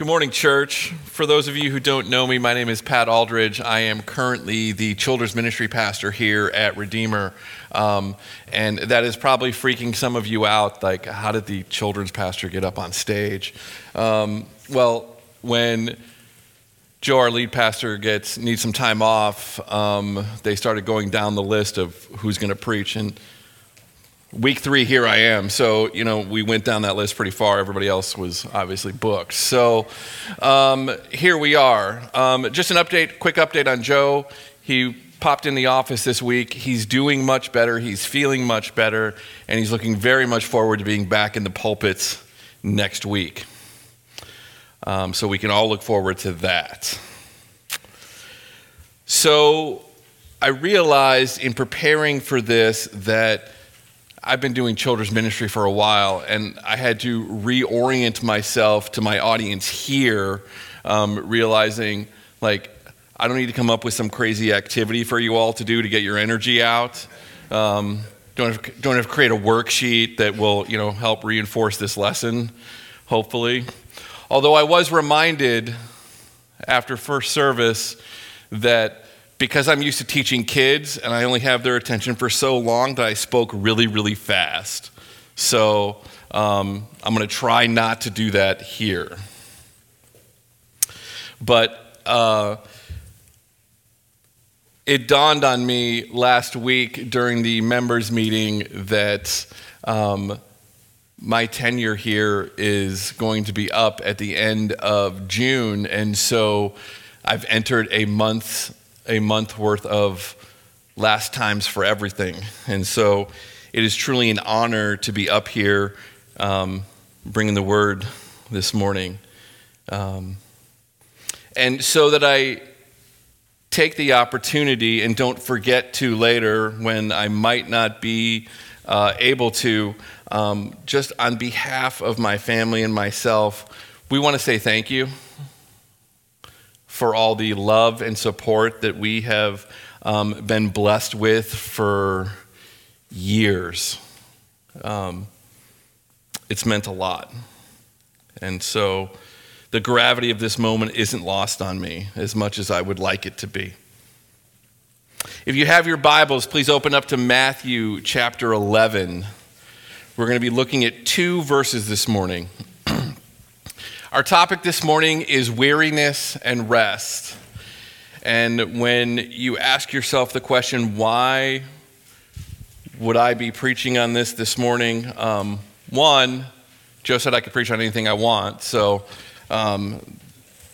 Good morning, church. For those of you who don't know me, my name is Pat Aldridge. I am currently the children's ministry pastor here at Redeemer. Um, and that is probably freaking some of you out. Like, how did the children's pastor get up on stage? Um, well, when Joe, our lead pastor, gets needs some time off, um, they started going down the list of who's going to preach. And week three, here I am. So, you know, we went down that list pretty far. Everybody else was obviously booked. So, um, here we are. Um, just an update, quick update on Joe. He popped in the office this week. He's doing much better. He's feeling much better. And he's looking very much forward to being back in the pulpits next week. Um, so, we can all look forward to that. So, I realized in preparing for this that I've been doing children's ministry for a while, and I had to reorient myself to my audience here, um, realizing like I don't need to come up with some crazy activity for you all to do to get your energy out. Um, don't have, don't have to create a worksheet that will you know help reinforce this lesson, hopefully. Although I was reminded after first service that because I'm used to teaching kids and I only have their attention for so long that I spoke really, really fast. So um, I'm going to try not to do that here. But uh, it dawned on me last week during the members' meeting that um, my tenure here is going to be up at the end of June. And so I've entered a month a month worth of last times for everything. And so it is truly an honor to be up here um, bringing the word this morning. Um, and so that I take the opportunity and don't forget to later when I might not be uh, able to, um, just on behalf of my family and myself, we want to say thank you for all the love and support that we have um, been blessed with for years. Um, it's meant a lot. And so the gravity of this moment isn't lost on me as much as I would like it to be. If you have your Bibles, please open up to Matthew chapter 11. We're going to be looking at two verses this morning. Our topic this morning is weariness and rest. And when you ask yourself the question, why would I be preaching on this this morning? Um, one, Joe said I could preach on anything I want. So, um,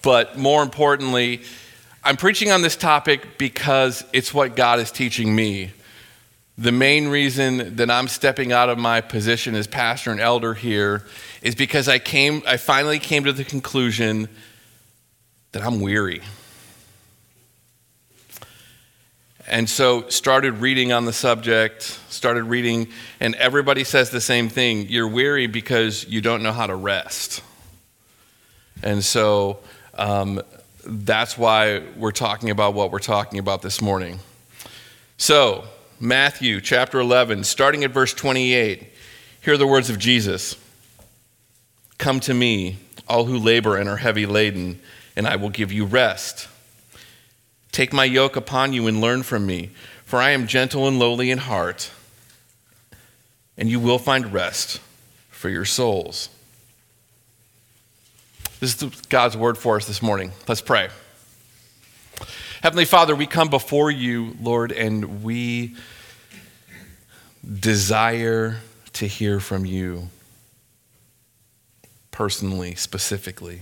but more importantly, I'm preaching on this topic because it's what God is teaching me. The main reason that I'm stepping out of my position as pastor and elder here is because I came I finally came to the conclusion that I'm weary. And so started reading on the subject, started reading and everybody says the same thing, you're weary because you don't know how to rest. And so um, that's why we're talking about what we're talking about this morning. So, Matthew chapter 11, starting at verse 28. Hear the words of Jesus Come to me, all who labor and are heavy laden, and I will give you rest. Take my yoke upon you and learn from me, for I am gentle and lowly in heart, and you will find rest for your souls. This is God's word for us this morning. Let's pray. Heavenly Father, we come before you, Lord, and we desire to hear from you personally, specifically.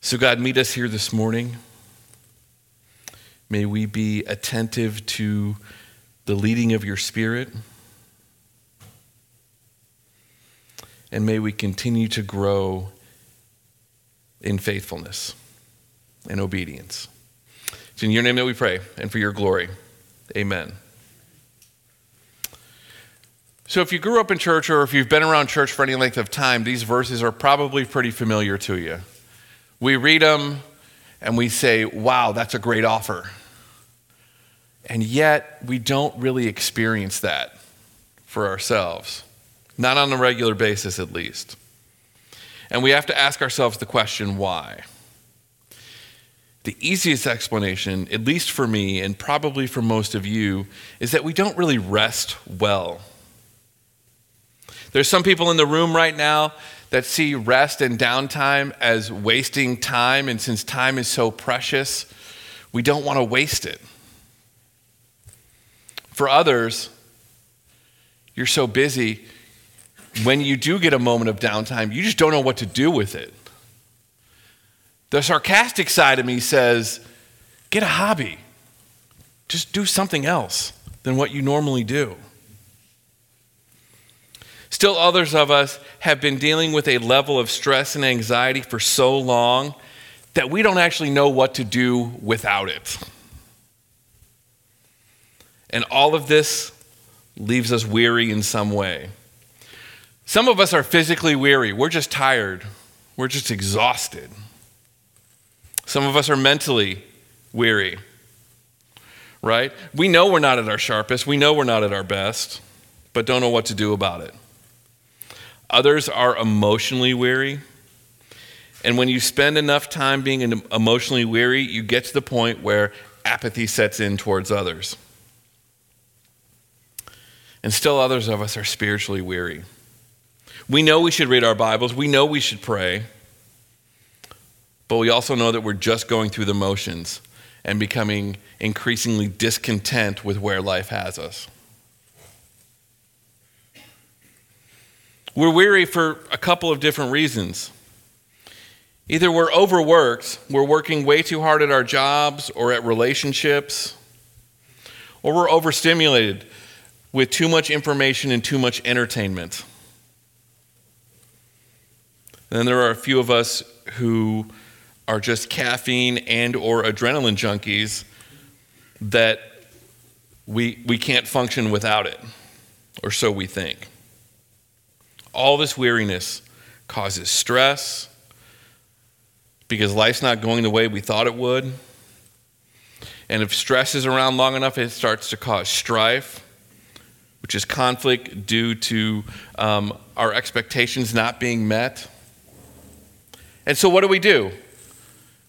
So, God, meet us here this morning. May we be attentive to the leading of your Spirit. And may we continue to grow in faithfulness and obedience. It's in your name that we pray and for your glory. Amen. So, if you grew up in church or if you've been around church for any length of time, these verses are probably pretty familiar to you. We read them and we say, wow, that's a great offer. And yet, we don't really experience that for ourselves, not on a regular basis at least. And we have to ask ourselves the question why? The easiest explanation, at least for me and probably for most of you, is that we don't really rest well. There's some people in the room right now that see rest and downtime as wasting time, and since time is so precious, we don't want to waste it. For others, you're so busy, when you do get a moment of downtime, you just don't know what to do with it. The sarcastic side of me says, get a hobby. Just do something else than what you normally do. Still, others of us have been dealing with a level of stress and anxiety for so long that we don't actually know what to do without it. And all of this leaves us weary in some way. Some of us are physically weary. We're just tired. We're just exhausted. Some of us are mentally weary, right? We know we're not at our sharpest. We know we're not at our best, but don't know what to do about it. Others are emotionally weary. And when you spend enough time being emotionally weary, you get to the point where apathy sets in towards others. And still, others of us are spiritually weary. We know we should read our Bibles, we know we should pray, but we also know that we're just going through the motions and becoming increasingly discontent with where life has us. We're weary for a couple of different reasons. Either we're overworked, we're working way too hard at our jobs or at relationships, or we're overstimulated with too much information and too much entertainment. And then there are a few of us who are just caffeine and or adrenaline junkies that we, we can't function without it, or so we think. All this weariness causes stress because life's not going the way we thought it would. And if stress is around long enough, it starts to cause strife, which is conflict due to um, our expectations not being met. And so, what do we do?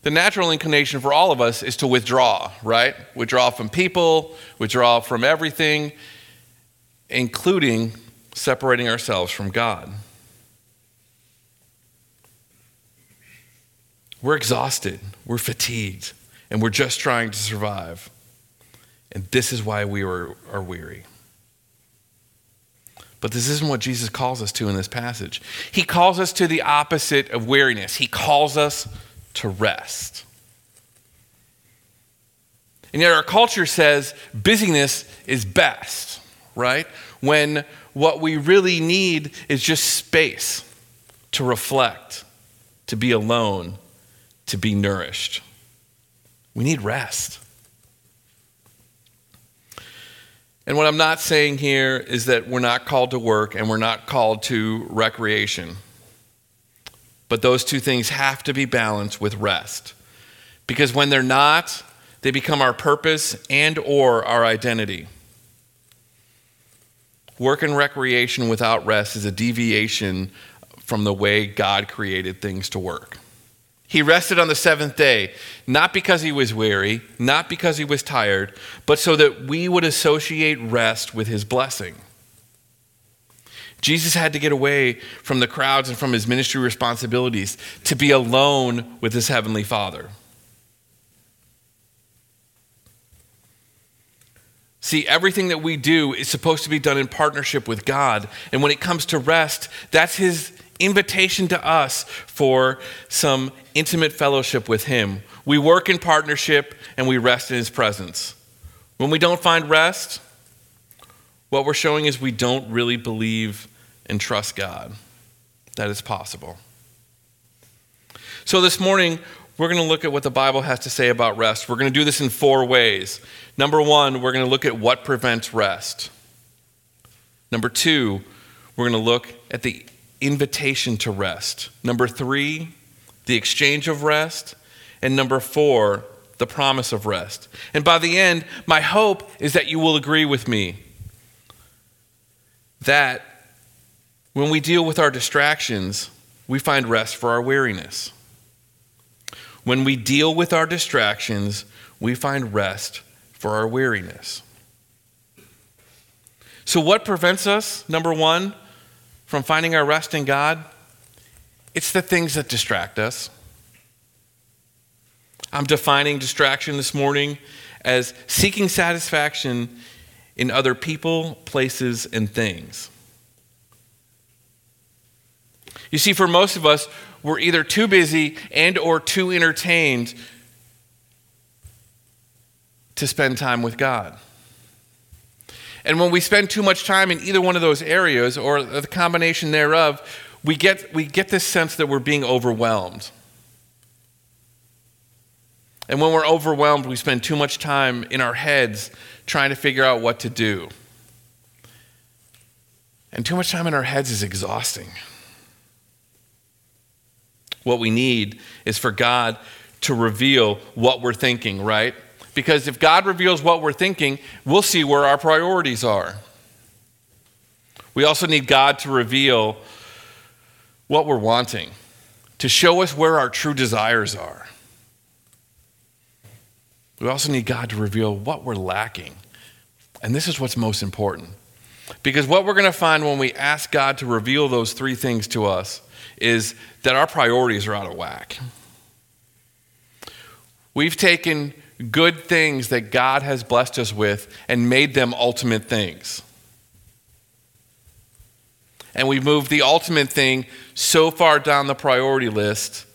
The natural inclination for all of us is to withdraw, right? Withdraw from people, withdraw from everything, including separating ourselves from God. We're exhausted, we're fatigued, and we're just trying to survive. And this is why we are, are weary. But this isn't what Jesus calls us to in this passage. He calls us to the opposite of weariness, He calls us to rest. And yet, our culture says busyness is best, right? When what we really need is just space to reflect, to be alone, to be nourished. We need rest. And what I'm not saying here is that we're not called to work and we're not called to recreation. But those two things have to be balanced with rest. Because when they're not, they become our purpose and or our identity. Work and recreation without rest is a deviation from the way God created things to work. He rested on the seventh day, not because he was weary, not because he was tired, but so that we would associate rest with his blessing. Jesus had to get away from the crowds and from his ministry responsibilities to be alone with his heavenly Father. See, everything that we do is supposed to be done in partnership with God. And when it comes to rest, that's His invitation to us for some intimate fellowship with Him. We work in partnership and we rest in His presence. When we don't find rest, what we're showing is we don't really believe and trust God That is possible. So this morning, we're going to look at what the Bible has to say about rest. We're going to do this in four ways. Number one, we're going to look at what prevents rest. Number two, we're going to look at the invitation to rest. Number three, the exchange of rest. And number four, the promise of rest. And by the end, my hope is that you will agree with me that when we deal with our distractions, we find rest for our weariness. When we deal with our distractions, we find rest for our weariness. So, what prevents us, number one, from finding our rest in God? It's the things that distract us. I'm defining distraction this morning as seeking satisfaction in other people, places, and things. You see, for most of us, we're either too busy and or too entertained to spend time with God. And when we spend too much time in either one of those areas or the combination thereof, we get, we get this sense that we're being overwhelmed. And when we're overwhelmed, we spend too much time in our heads trying to figure out what to do. And too much time in our heads is exhausting. What we need is for God to reveal what we're thinking, right? Because if God reveals what we're thinking, we'll see where our priorities are. We also need God to reveal what we're wanting, to show us where our true desires are. We also need God to reveal what we're lacking. And this is what's most important. Because what we're going to find when we ask God to reveal those three things to us is that our priorities are out of whack. We've taken good things that God has blessed us with and made them ultimate things. And we've moved the ultimate thing so far down the priority list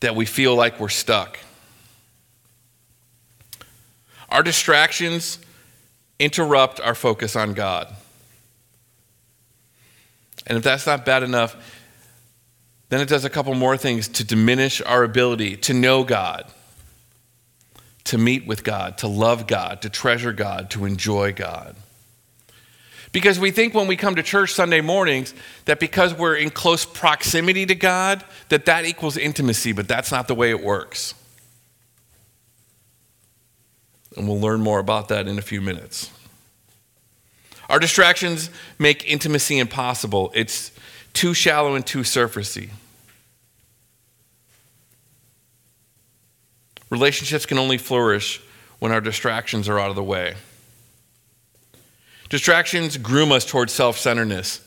that we feel like we're stuck. Our distractions interrupt our focus on God. And if that's not bad enough, then it does a couple more things to diminish our ability to know God, to meet with God, to love God, to treasure God, to enjoy God. Because we think when we come to church Sunday mornings that because we're in close proximity to God, that that equals intimacy, but that's not the way it works. And we'll learn more about that in a few minutes. Our distractions make intimacy impossible. It's too shallow and too surfacey. Relationships can only flourish when our distractions are out of the way. Distractions groom us towards self centeredness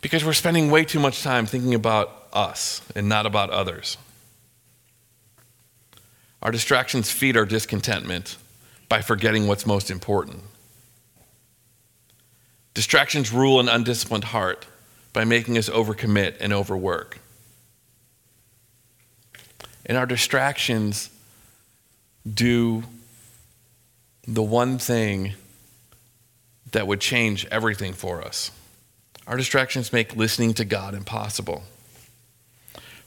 because we're spending way too much time thinking about us and not about others. Our distractions feed our discontentment by forgetting what's most important. Distractions rule an undisciplined heart by making us overcommit and overwork. And our distractions do the one thing that would change everything for us. Our distractions make listening to God impossible.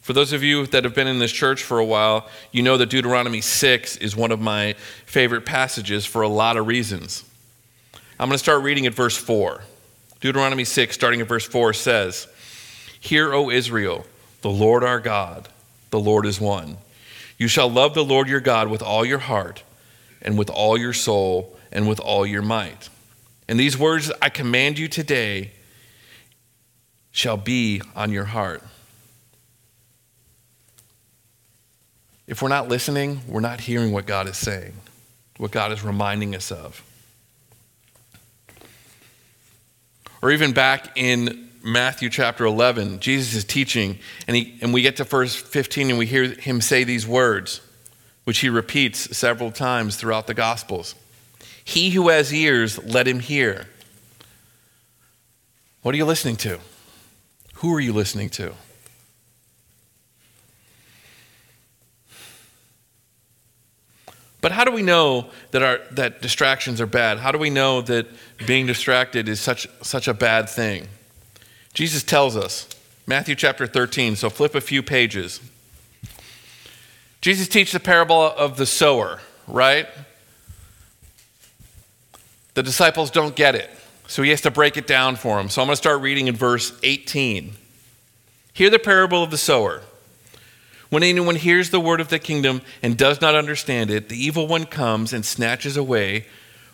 For those of you that have been in this church for a while, you know that Deuteronomy 6 is one of my favorite passages for a lot of reasons. I'm going to start reading at verse 4. Deuteronomy 6, starting at verse 4, says, Hear, O Israel, the Lord our God, the Lord is one. You shall love the Lord your God with all your heart, and with all your soul, and with all your might. And these words I command you today shall be on your heart. If we're not listening, we're not hearing what God is saying, what God is reminding us of. Or even back in Matthew chapter 11, Jesus is teaching, and, he, and we get to verse 15 and we hear him say these words, which he repeats several times throughout the Gospels He who has ears, let him hear. What are you listening to? Who are you listening to? But how do we know that, our, that distractions are bad? How do we know that being distracted is such, such a bad thing? Jesus tells us, Matthew chapter 13, so flip a few pages. Jesus teaches the parable of the sower, right? The disciples don't get it, so he has to break it down for them. So I'm going to start reading in verse 18. Hear the parable of the sower. When anyone hears the word of the kingdom and does not understand it, the evil one comes and snatches away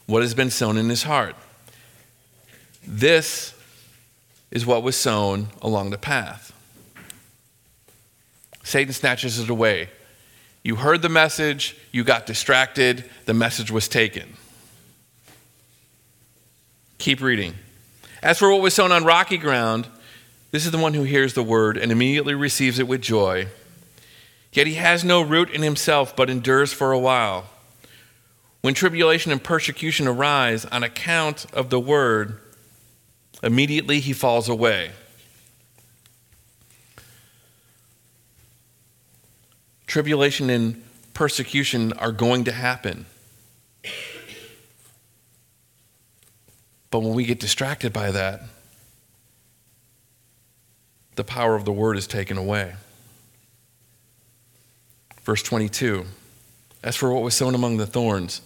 what has been sown in his heart. This is what was sown along the path. Satan snatches it away. You heard the message, you got distracted, the message was taken. Keep reading. As for what was sown on rocky ground, this is the one who hears the word and immediately receives it with joy. Yet he has no root in himself, but endures for a while. When tribulation and persecution arise on account of the word, immediately he falls away. Tribulation and persecution are going to happen. But when we get distracted by that, the power of the word is taken away. Verse 22 As for what was sown among the thorns,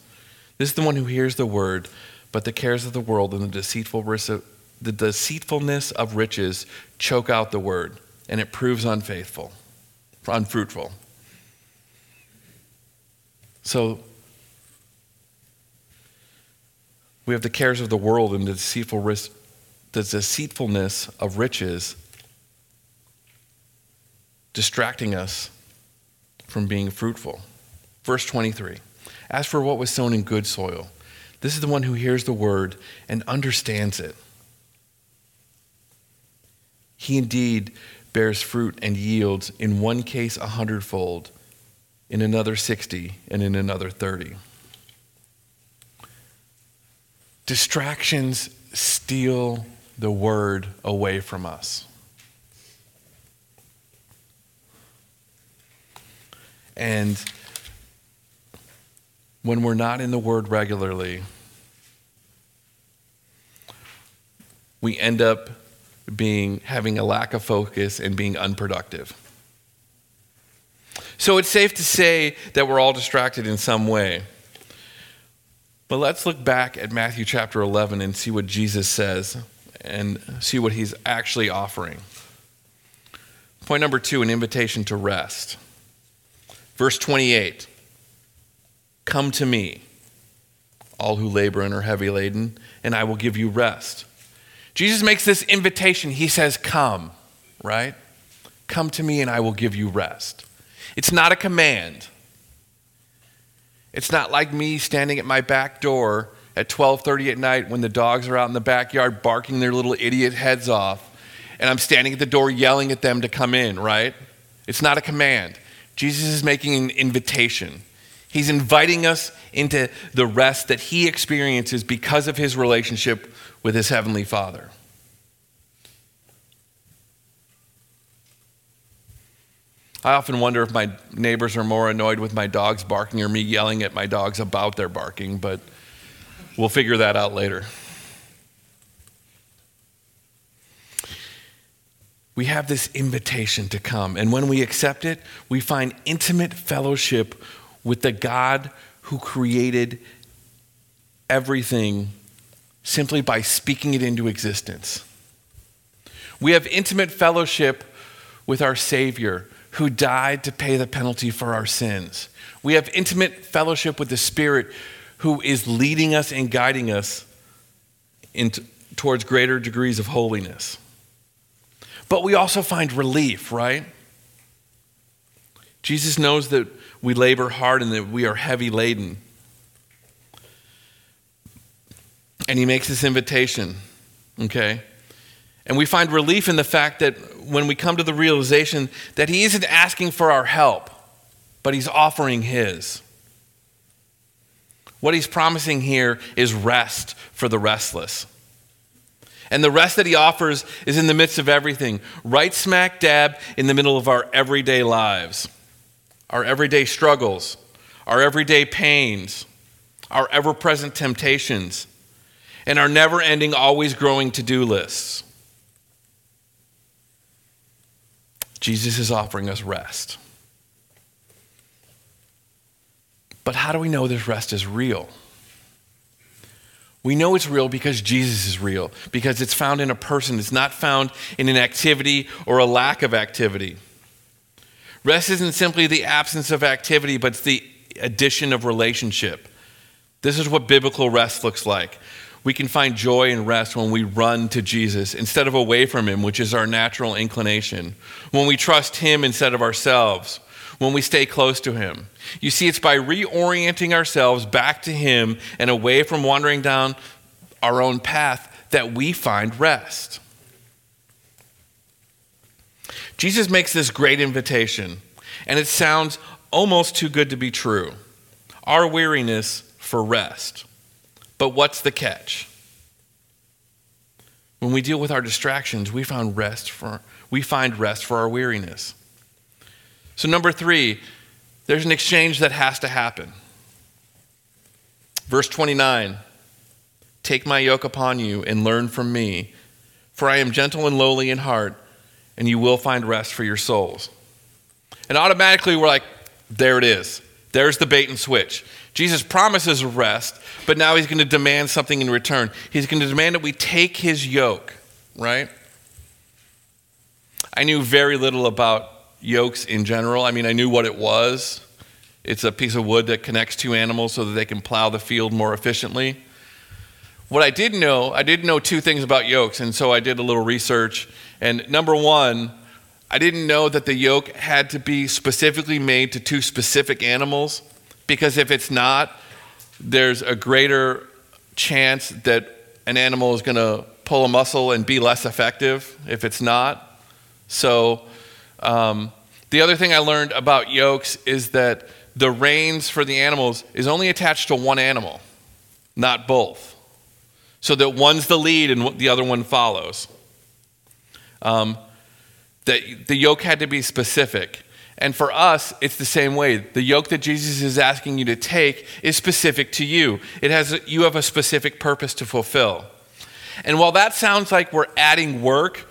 this is the one who hears the word, but the cares of the world and the, deceitful, the deceitfulness of riches choke out the word, and it proves unfaithful, unfruitful. So we have the cares of the world and the deceitful the deceitfulness of riches distracting us from being fruitful. Verse 23 As for what was sown in good soil, this is the one who hears the word and understands it. He indeed bears fruit and yields, in one case a hundredfold, in another 60, and in another 30. Distractions steal the word away from us. And when we're not in the Word regularly, we end up being having a lack of focus and being unproductive. So it's safe to say that we're all distracted in some way. But let's look back at Matthew chapter 11 and see what Jesus says and see what he's actually offering. Point number two an invitation to rest. Verse 28 Come to me, all who labor and are heavy laden, and I will give you rest. Jesus makes this invitation. He says, Come, right? Come to me and I will give you rest. It's not a command. It's not like me standing at my back door at 12:30 at night when the dogs are out in the backyard barking their little idiot heads off and I'm standing at the door yelling at them to come in, right? It's not a command. Jesus is making an invitation. He's inviting us into the rest that he experiences because of his relationship with his heavenly Father. I often wonder if my neighbors are more annoyed with my dogs barking or me yelling at my dogs about their barking, but we'll figure that out later. We have this invitation to come. And when we accept it, we find intimate fellowship with the God who created everything simply by speaking it into existence. We have intimate fellowship with our Savior who died to pay the penalty for our sins. We have intimate fellowship with the Spirit who is leading us and guiding us into, towards greater degrees of holiness. But we also find relief, right? Jesus knows that we labor hard and that we are heavy laden. And he makes this invitation, okay? And we find relief in the fact that when we come to the realization that he isn't asking for our help, but he's offering his. What he's promising here is rest for the restless. And the rest that he offers is in the midst of everything, right smack dab in the middle of our everyday lives, our everyday struggles, our everyday pains, our ever present temptations, and our never ending, always growing to do lists. Jesus is offering us rest. But how do we know this rest is real? We know it's real because Jesus is real, because it's found in a person. It's not found in an activity or a lack of activity. Rest isn't simply the absence of activity, but it's the addition of relationship. This is what biblical rest looks like. we can find joy and rest when we run to Jesus instead of away from Him, which is our natural inclination. When we trust Him instead of ourselves. When we stay close to Him. You see, it's by reorienting ourselves back to Him and away from wandering down our own path that we find rest. Jesus makes this great invitation, and it sounds almost too good to be true. Our weariness for rest. But what's the catch? When we deal with our distractions, we find rest for we find rest for our weariness. So number 3, there's an exchange that has to happen. Verse 29 Take my yoke upon you and learn from me, for I am gentle and lowly in heart, and you will find rest for your souls. And automatically we're like, there it is. There's the bait and switch. Jesus promises rest, but now he's going to demand something in return. He's going to demand that we take his yoke, right? I knew very little about yokes in general. I mean, I knew what it was. It's a piece of wood that connects two animals so that they can plow the field more efficiently. What I did know, I did know two things about yokes, and so I did a little research. And number one, I didn't know that the yoke had to be specifically made to two specific animals, because if it's not, there's a greater chance that an animal is going to pull a muscle and be less effective if it's not. So, um, the other thing I learned about yokes is that the reins for the animals is only attached to one animal, not both. So that one's the lead and the other one follows. Um, that the yoke had to be specific. And for us, it's the same way. The yoke that Jesus is asking you to take is specific to you. It has you have a specific purpose to fulfill. And while that sounds like we're adding work,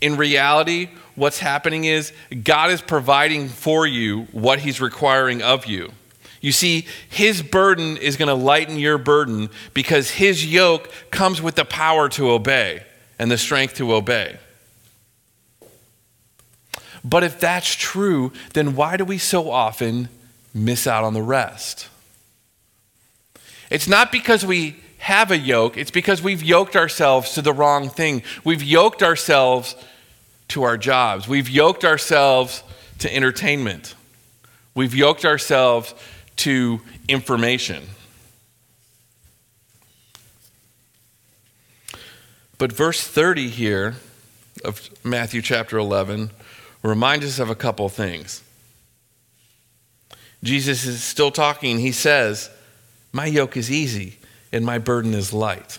in reality, what's happening is God is providing for you what he's requiring of you. You see, his burden is going to lighten your burden because his yoke comes with the power to obey and the strength to obey. But if that's true, then why do we so often miss out on the rest? It's not because we have a yoke, it's because we've yoked ourselves to the wrong thing. We've yoked ourselves to our jobs, we've yoked ourselves to entertainment, we've yoked ourselves to information. But verse 30 here of Matthew chapter 11 reminds us of a couple things. Jesus is still talking. He says, My yoke is easy and my burden is light.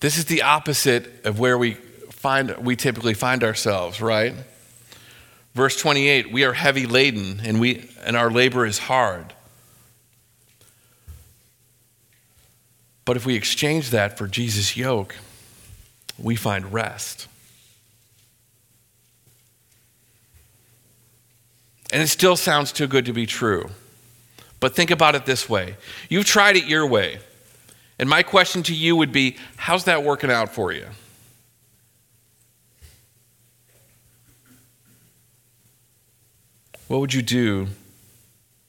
This is the opposite of where we find we typically find ourselves, right? Verse 28, we are heavy laden and we and our labor is hard. But if we exchange that for Jesus' yoke, we find rest. And it still sounds too good to be true. But think about it this way you've tried it your way. And my question to you would be how's that working out for you? What would you do?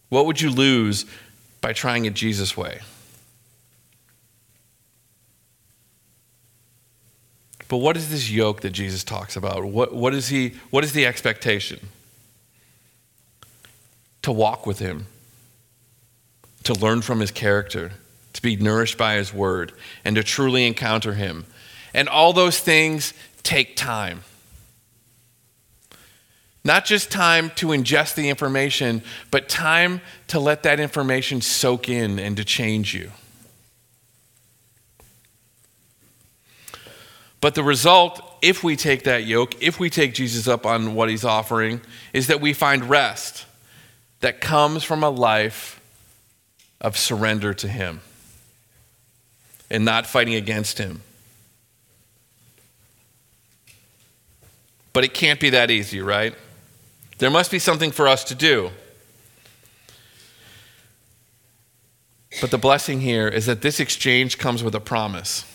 What would you lose by trying it Jesus' way? But what is this yoke that Jesus talks about? What, what, is, he, what is the expectation? To walk with him, to learn from his character, to be nourished by his word, and to truly encounter him. And all those things take time. Not just time to ingest the information, but time to let that information soak in and to change you. But the result, if we take that yoke, if we take Jesus up on what he's offering, is that we find rest that comes from a life of surrender to him and not fighting against him. But it can't be that easy, right? There must be something for us to do. But the blessing here is that this exchange comes with a promise.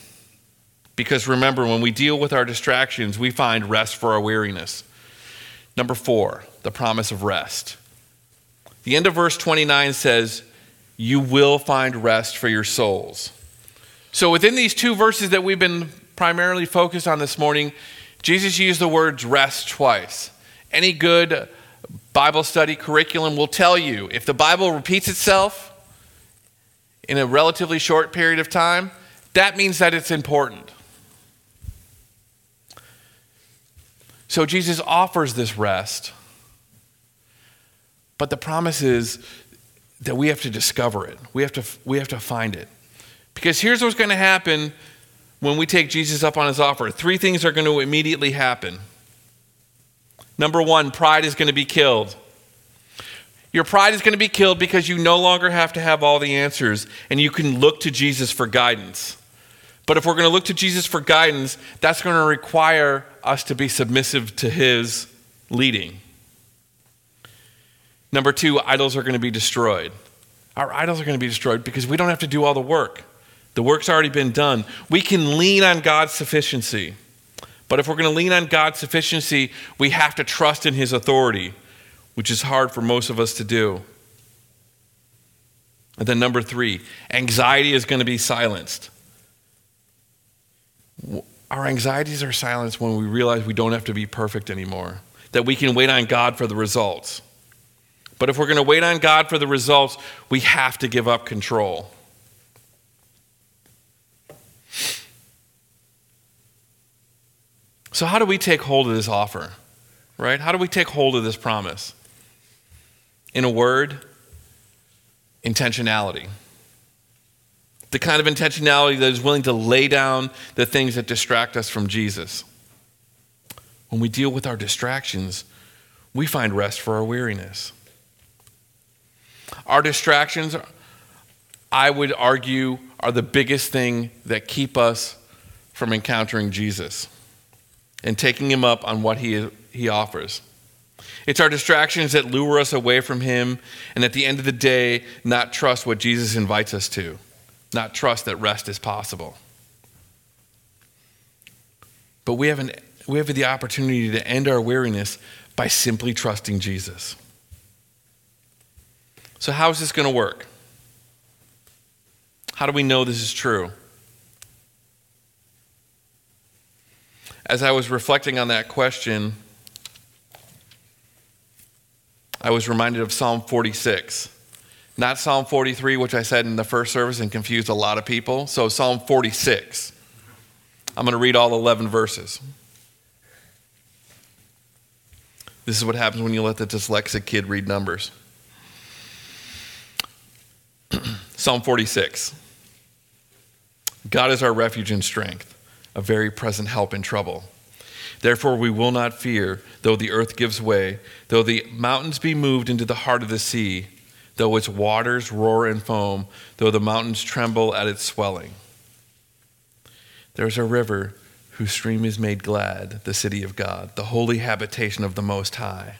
Because remember, when we deal with our distractions, we find rest for our weariness. Number four, the promise of rest. The end of verse 29 says, you will find rest for your souls. So, within these two verses that we've been primarily focused on this morning, Jesus used the words rest twice. Any good Bible study curriculum will tell you if the Bible repeats itself in a relatively short period of time, that means that it's important. So Jesus offers this rest. But the promise is that we have to discover it. We have to, we have to find it. Because here's what's going to happen when we take Jesus up on his offer. Three things are going to immediately happen. Number one, pride is going to be killed. Your pride is going to be killed because you no longer have to have all the answers and you can look to Jesus for guidance. But if we're going to look to Jesus for guidance, that's going to require us to be submissive to his leading. Number two, idols are going to be destroyed. Our idols are going to be destroyed because we don't have to do all the work. The work's already been done. We can lean on God's sufficiency. But if we're going to lean on God's sufficiency, we have to trust in His authority, which is hard for most of us to do. And then, number three, anxiety is going to be silenced. Our anxieties are silenced when we realize we don't have to be perfect anymore, that we can wait on God for the results. But if we're going to wait on God for the results, we have to give up control. So, how do we take hold of this offer? Right? How do we take hold of this promise? In a word, intentionality. The kind of intentionality that is willing to lay down the things that distract us from Jesus. When we deal with our distractions, we find rest for our weariness. Our distractions, I would argue, are the biggest thing that keep us from encountering Jesus and taking him up on what he, he offers. It's our distractions that lure us away from him, and at the end of the day, not trust what Jesus invites us to, not trust that rest is possible. But we have, an, we have the opportunity to end our weariness by simply trusting Jesus. So, how is this going to work? How do we know this is true? As I was reflecting on that question, I was reminded of Psalm 46. Not Psalm 43, which I said in the first service and confused a lot of people. So, Psalm 46. I'm going to read all 11 verses. This is what happens when you let the dyslexic kid read numbers. Psalm 46 God is our refuge and strength, a very present help in trouble. Therefore, we will not fear, though the earth gives way, though the mountains be moved into the heart of the sea, though its waters roar and foam, though the mountains tremble at its swelling. There is a river whose stream is made glad, the city of God, the holy habitation of the Most High.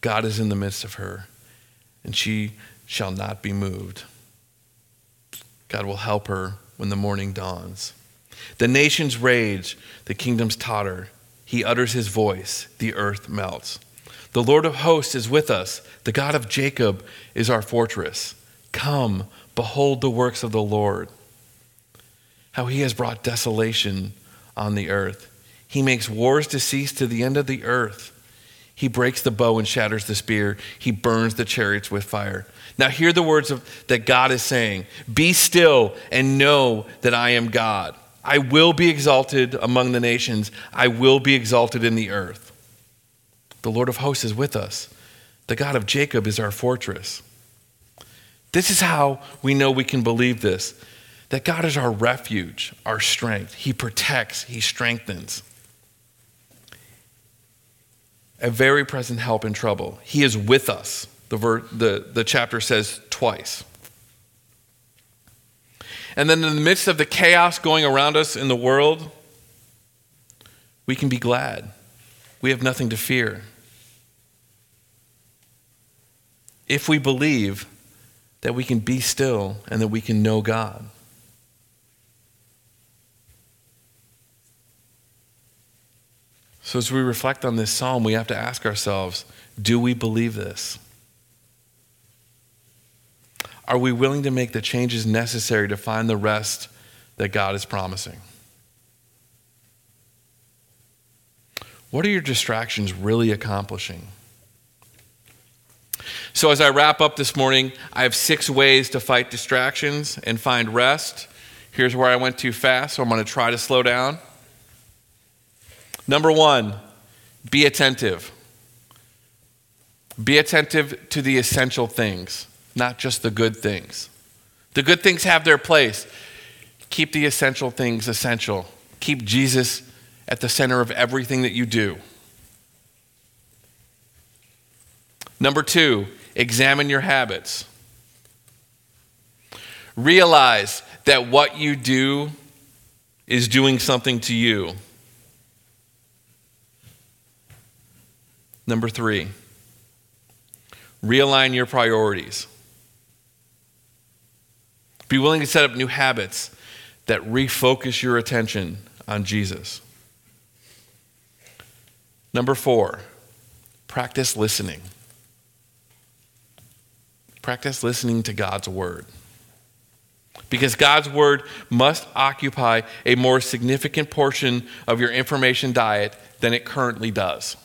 God is in the midst of her, and she shall not be moved. God will help her when the morning dawns. The nations rage, the kingdoms totter. He utters his voice, the earth melts. The Lord of hosts is with us. The God of Jacob is our fortress. Come, behold the works of the Lord. How he has brought desolation on the earth. He makes wars to cease to the end of the earth. He breaks the bow and shatters the spear. He burns the chariots with fire. Now, hear the words of, that God is saying Be still and know that I am God. I will be exalted among the nations, I will be exalted in the earth. The Lord of hosts is with us, the God of Jacob is our fortress. This is how we know we can believe this that God is our refuge, our strength. He protects, He strengthens. A very present help in trouble. He is with us the, ver- the, the chapter says twice. And then in the midst of the chaos going around us in the world, we can be glad. We have nothing to fear. If we believe that we can be still and that we can know God. So, as we reflect on this psalm, we have to ask ourselves do we believe this? Are we willing to make the changes necessary to find the rest that God is promising? What are your distractions really accomplishing? So, as I wrap up this morning, I have six ways to fight distractions and find rest. Here's where I went too fast, so I'm going to try to slow down. Number one, be attentive. Be attentive to the essential things, not just the good things. The good things have their place. Keep the essential things essential. Keep Jesus at the center of everything that you do. Number two, examine your habits. Realize that what you do is doing something to you. Number three, realign your priorities. Be willing to set up new habits that refocus your attention on Jesus. Number four, practice listening. Practice listening to God's word. Because God's word must occupy a more significant portion of your information diet than it currently does.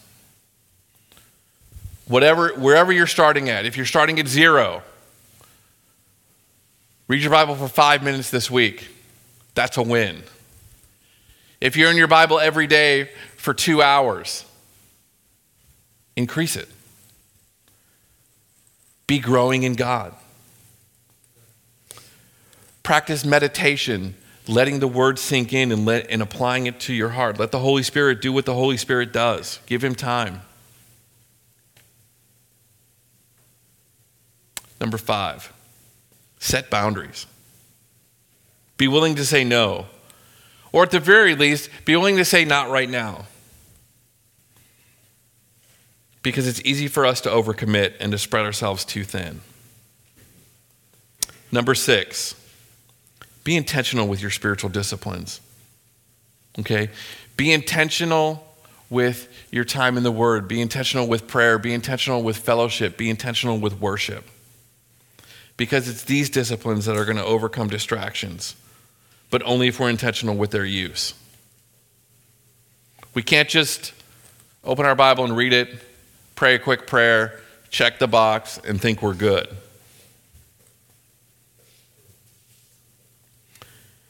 Whatever, wherever you're starting at, if you're starting at zero, read your Bible for five minutes this week. That's a win. If you're in your Bible every day for two hours, increase it. Be growing in God. Practice meditation, letting the word sink in and, let, and applying it to your heart. Let the Holy Spirit do what the Holy Spirit does. Give him time. Number five, set boundaries. Be willing to say no. Or at the very least, be willing to say not right now. Because it's easy for us to overcommit and to spread ourselves too thin. Number six, be intentional with your spiritual disciplines. Okay? Be intentional with your time in the Word. Be intentional with prayer. Be intentional with fellowship. Be intentional with worship because it's these disciplines that are going to overcome distractions, but only if we're intentional with their use. We can't just open our Bible and read it, pray a quick prayer, check the box, and think we're good.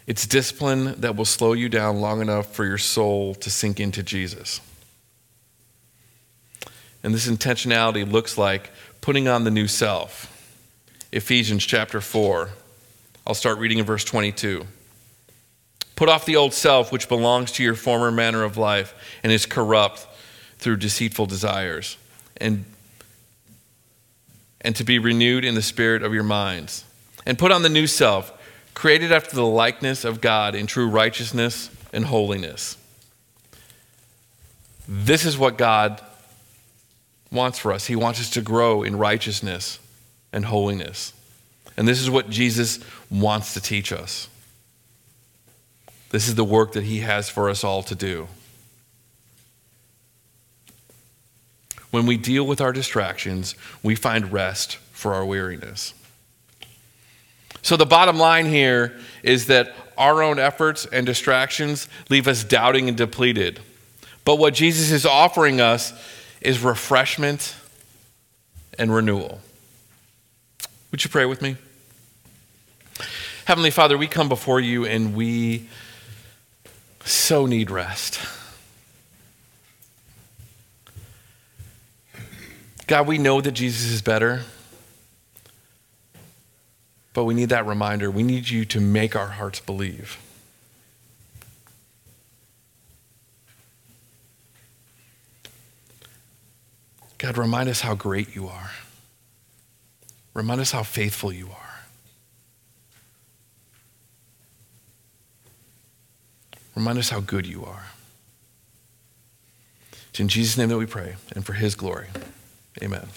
It's discipline that will slow you down long enough for your soul to sink into Jesus. And this intentionality looks like putting on the new self Ephesians chapter 4. I'll start reading in verse 22. Put off the old self, which belongs to your former manner of life and is corrupt through deceitful desires, and, and to be renewed in the spirit of your minds. And put on the new self, created after the likeness of God in true righteousness and holiness. This is what God wants for us. He wants us to grow in righteousness and holiness. And this is what Jesus wants to teach us. This is the work that he has for us all to do. When we deal with our distractions, we find rest for our weariness. So, the bottom line here is that our own efforts and distractions leave us doubting and depleted. But what Jesus is offering us is refreshment and renewal. Would you pray with me? Heavenly Father, we come before you and we so need rest. God, we know that Jesus is better, but we need that reminder. We need you to make our hearts believe. God, remind us how great you are. Remind us how faithful you are. Remind us how good you are. It's in Jesus' name that we pray, and for his glory. Amen.